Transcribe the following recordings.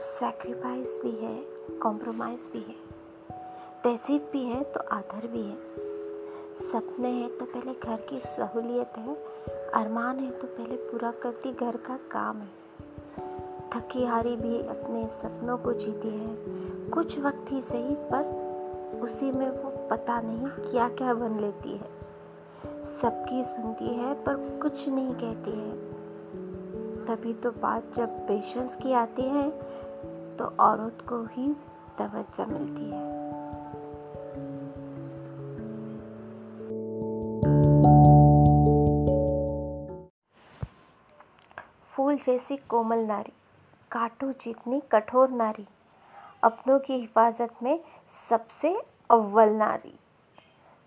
Sacrifice भी है compromise भी है तहजीब भी है तो आदर भी है। सपने हैं तो पहले घर की सहूलियत है, अरमान है तो पहले पूरा करती घर का काम है। थकी हारी भी अपने सपनों को जीती है। कुछ वक्त ही सही, पर उसी में वो पता नहीं क्या क्या बन लेती है। सबकी सुनती है, पर कुछ नहीं कहती है। तभी तो बात जब पेशेंस की आती है तो औरत को ही तवज्जो मिलती है। फूल जैसी कोमल नारी, काटो जितनी कठोर नारी, अपनों की हिफाजत में सबसे अव्वल नारी।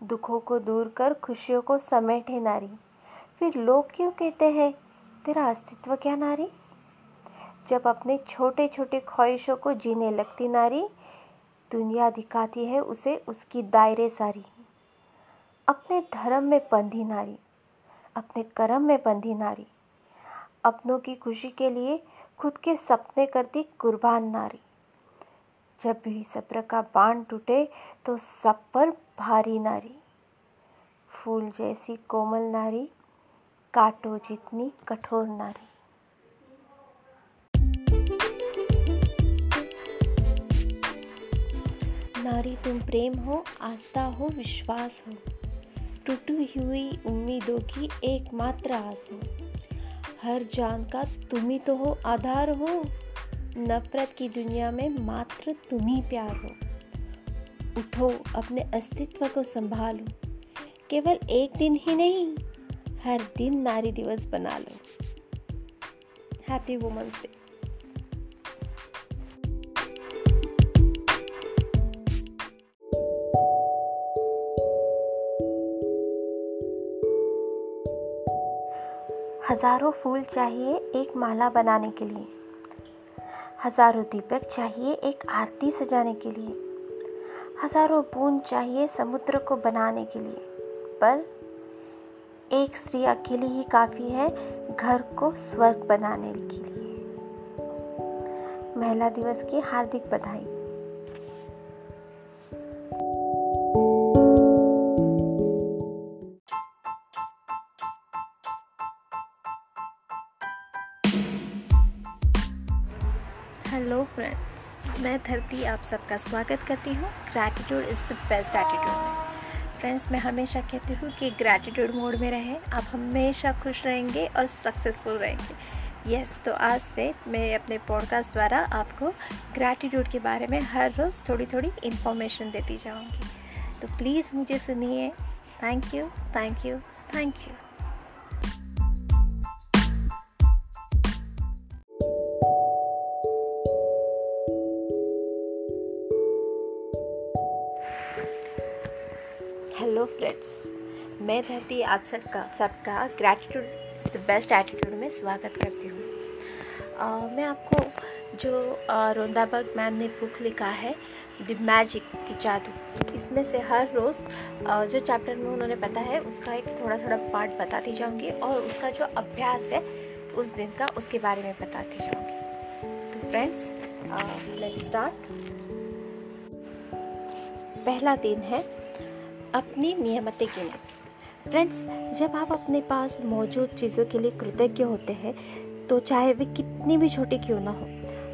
दुखों को दूर कर, खुशियों को समेटे नारी। फिर लोग क्यों कहते हैं, तेरा अस्तित्व क्या नारी? जब अपने छोटे छोटे ख्वाहिशों को जीने लगती नारी, दुनिया दिखाती है उसे उसकी दायरे सारी। अपने धर्म में बंधी नारी, अपने कर्म में बंधी नारी, अपनों की खुशी के लिए खुद के सपने करती कुर्बान नारी। जब भी सब्र का बाण टूटे तो सब पर भारी नारी। फूल जैसी कोमल नारी, काटो जितनी कठोर नारी। नारी तुम प्रेम हो, आस्था हो, विश्वास हो। टूटी हुई उम्मीदों की एकमात्र आस हो। हर जान का तुम ही तो हो, आधार हो। नफरत की दुनिया में मात्र तुम ही प्यार हो। उठो, अपने अस्तित्व को संभालो। केवल एक दिन ही नहीं, हर दिन नारी दिवस बना लो। हैप्पी वुमेंस डे हज़ारों फूल चाहिए एक माला बनाने के लिए। हज़ारों दीपक चाहिए एक आरती सजाने के लिए। हज़ारों बूंद चाहिए समुद्र को बनाने के लिए। पर एक स्त्री अकेली ही काफ़ी है घर को स्वर्ग बनाने के लिए। महिला दिवस की हार्दिक बधाई। मैं धरती आप सबका स्वागत करती हूँ। Gratitude is the best attitude में फ्रेंड्स मैं हमेशा कहती हूँ कि ग्रैटिट्यूड मोड में रहें। आप हमेशा खुश रहेंगे और सक्सेसफुल रहेंगे। यस yes, तो आज से मैं अपने पॉडकास्ट द्वारा आपको ग्रैटिट्यूड के बारे में हर रोज़ थोड़ी थोड़ी इन्फॉर्मेशन देती जाऊँगी। तो प्लीज़ मुझे सुनिए। Thank you thank you thank you hello friends मैं धरती आप सबका सबका ग्रैटिट्यूड द बेस्ट एटीट्यूड में स्वागत करती हूँ। मैं आपको जो रोंदाबाग मैम ने बुक लिखा है द मैजिक द जादू इसमें से हर रोज़ जो चैप्टर में उन्होंने बताया है, उसका एक थोड़ा थोड़ा पार्ट बताती जाऊँगी और उसका जो अभ्यास है, उस दिन का उसके बारे में बताती जाऊँगी। तो फ्रेंड्स लेट्स स्टार्ट पहला दिन है अपनी नियमतें गिने फ्रेंड्स जब आप अपने पास मौजूद चीज़ों के लिए कृतज्ञ होते हैं तो चाहे वे कितनी भी छोटी क्यों ना हो,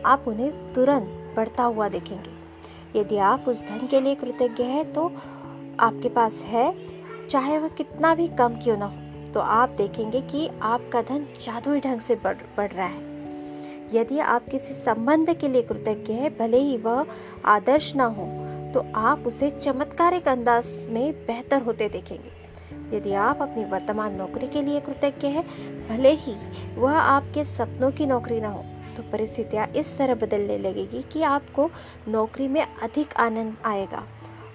आप उन्हें तुरंत बढ़ता हुआ देखेंगे। यदि आप उस धन के लिए कृतज्ञ हैं तो आपके पास है, चाहे वह कितना भी कम क्यों ना हो तो आप देखेंगे कि आपका धन जादुई ढंग से बढ़ बढ़ रहा है। यदि आप किसी संबंध के लिए कृतज्ञ हैं, भले ही वह आदर्श ना हो तो आप उसे चमत्कारिक अंदाज में बेहतर होते देखेंगे। यदि आप अपनी वर्तमान नौकरी के लिए कृतज्ञ हैं, भले ही वह आपके सपनों की नौकरी ना हो तो परिस्थितियाँ इस तरह बदलने लगेगी कि आपको नौकरी में अधिक आनंद आएगा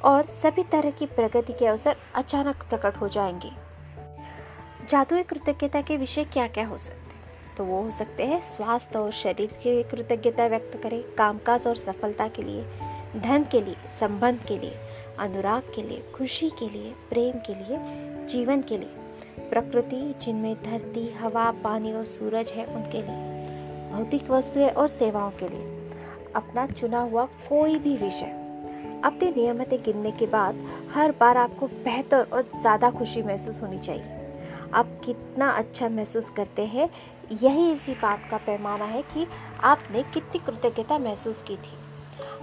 और सभी तरह की प्रगति के अवसर अचानक प्रकट हो जाएँगे। जादुई कृतज्ञता के विषय क्या क्या हो सकते तो वो हो सकते हैं स्वास्थ्य और शरीर के कृतज्ञता व्यक्त करें, कामकाज और सफलता के लिए धन के लिए, संबंध के लिए, अनुराग के लिए, खुशी के लिए, प्रेम के लिए, जीवन के लिए, प्रकृति जिनमें धरती, हवा, पानी और सूरज है, उनके लिए, भौतिक वस्तुएँ और सेवाओं के लिए, अपना चुना हुआ कोई भी विषय। अपनी नियमित गिनने के बाद हर बार आपको बेहतर और ज़्यादा खुशी महसूस होनी चाहिए। आप कितना अच्छा महसूस करते हैं, यही इसी बात का पैमाना है कि आपने कितनी कृतज्ञता महसूस की थी।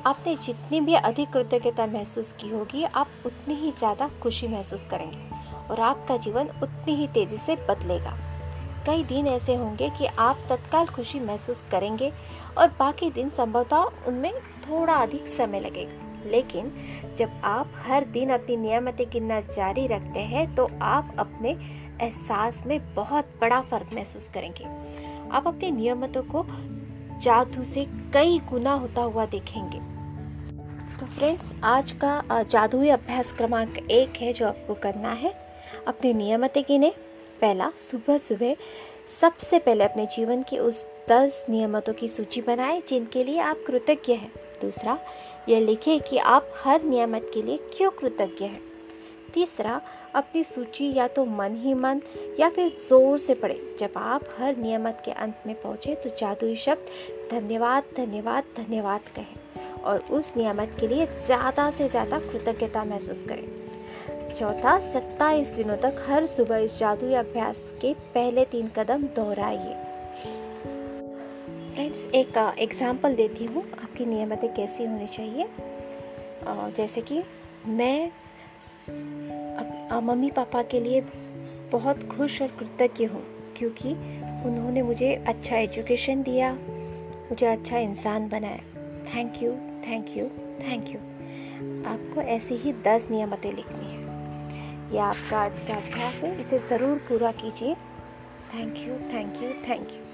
आपने जितनी भी अधिक कृतज्ञता महसूस की होगी, आप उतनी ही ज़्यादा खुशी महसूस करेंगे और आपका जीवन उतनी ही तेज़ी से बदलेगा। कई दिन ऐसे होंगे कि आप तत्काल खुशी महसूस करेंगे और बाकी दिन संभवतः उनमें थोड़ा अधिक समय लगेगा। लेकिन जब आप हर दिन अपनी नियमतें गिनना जारी रखते हैं तो आप अपने एहसास में बहुत बड़ा फ़र्क महसूस करेंगे। आप अपनी नियमतों को जादू से कई गुना होता हुआ देखेंगे। तो फ्रेंड्स आज का जादुई अभ्यास क्रमांक एक है जो आपको करना है। अपनी नियमतें गिने। पहला सुबह सुबह सबसे पहले अपने जीवन की उस दस नियमतों की सूची बनाएँ जिनके लिए आप कृतज्ञ हैं। दूसरा, यह लिखें कि आप हर नियमत के लिए क्यों कृतज्ञ हैं। तीसरा अपनी सूची या तो मन ही मन या फिर ज़ोर से पढ़े। जब आप हर नियमत के अंत में पहुँचें तो जादुई शब्द धन्यवाद धन्यवाद धन्यवाद कहें और उस नियमत के लिए ज़्यादा से ज़्यादा कृतज्ञता महसूस करें। चौथा, सत्ताईस दिनों तक हर सुबह इस जादुई अभ्यास के पहले तीन कदम दोहराइए। फ्रेंड्स, एक एग्ज़ाम्पल देती हूँ। आपकी नियमतें कैसी होनी चाहिए? जैसे कि मैं मम्मी पापा के लिए बहुत खुश और कृतज्ञ हूँ, क्योंकि उन्होंने मुझे अच्छा एजुकेशन दिया, मुझे अच्छा इंसान बनाया। Thank you thank you thank you आपको ऐसी ही दस नियमतें लिखनी है। यह आपका आज का अभ्यास है, इसे ज़रूर पूरा कीजिए। Thank you thank you thank you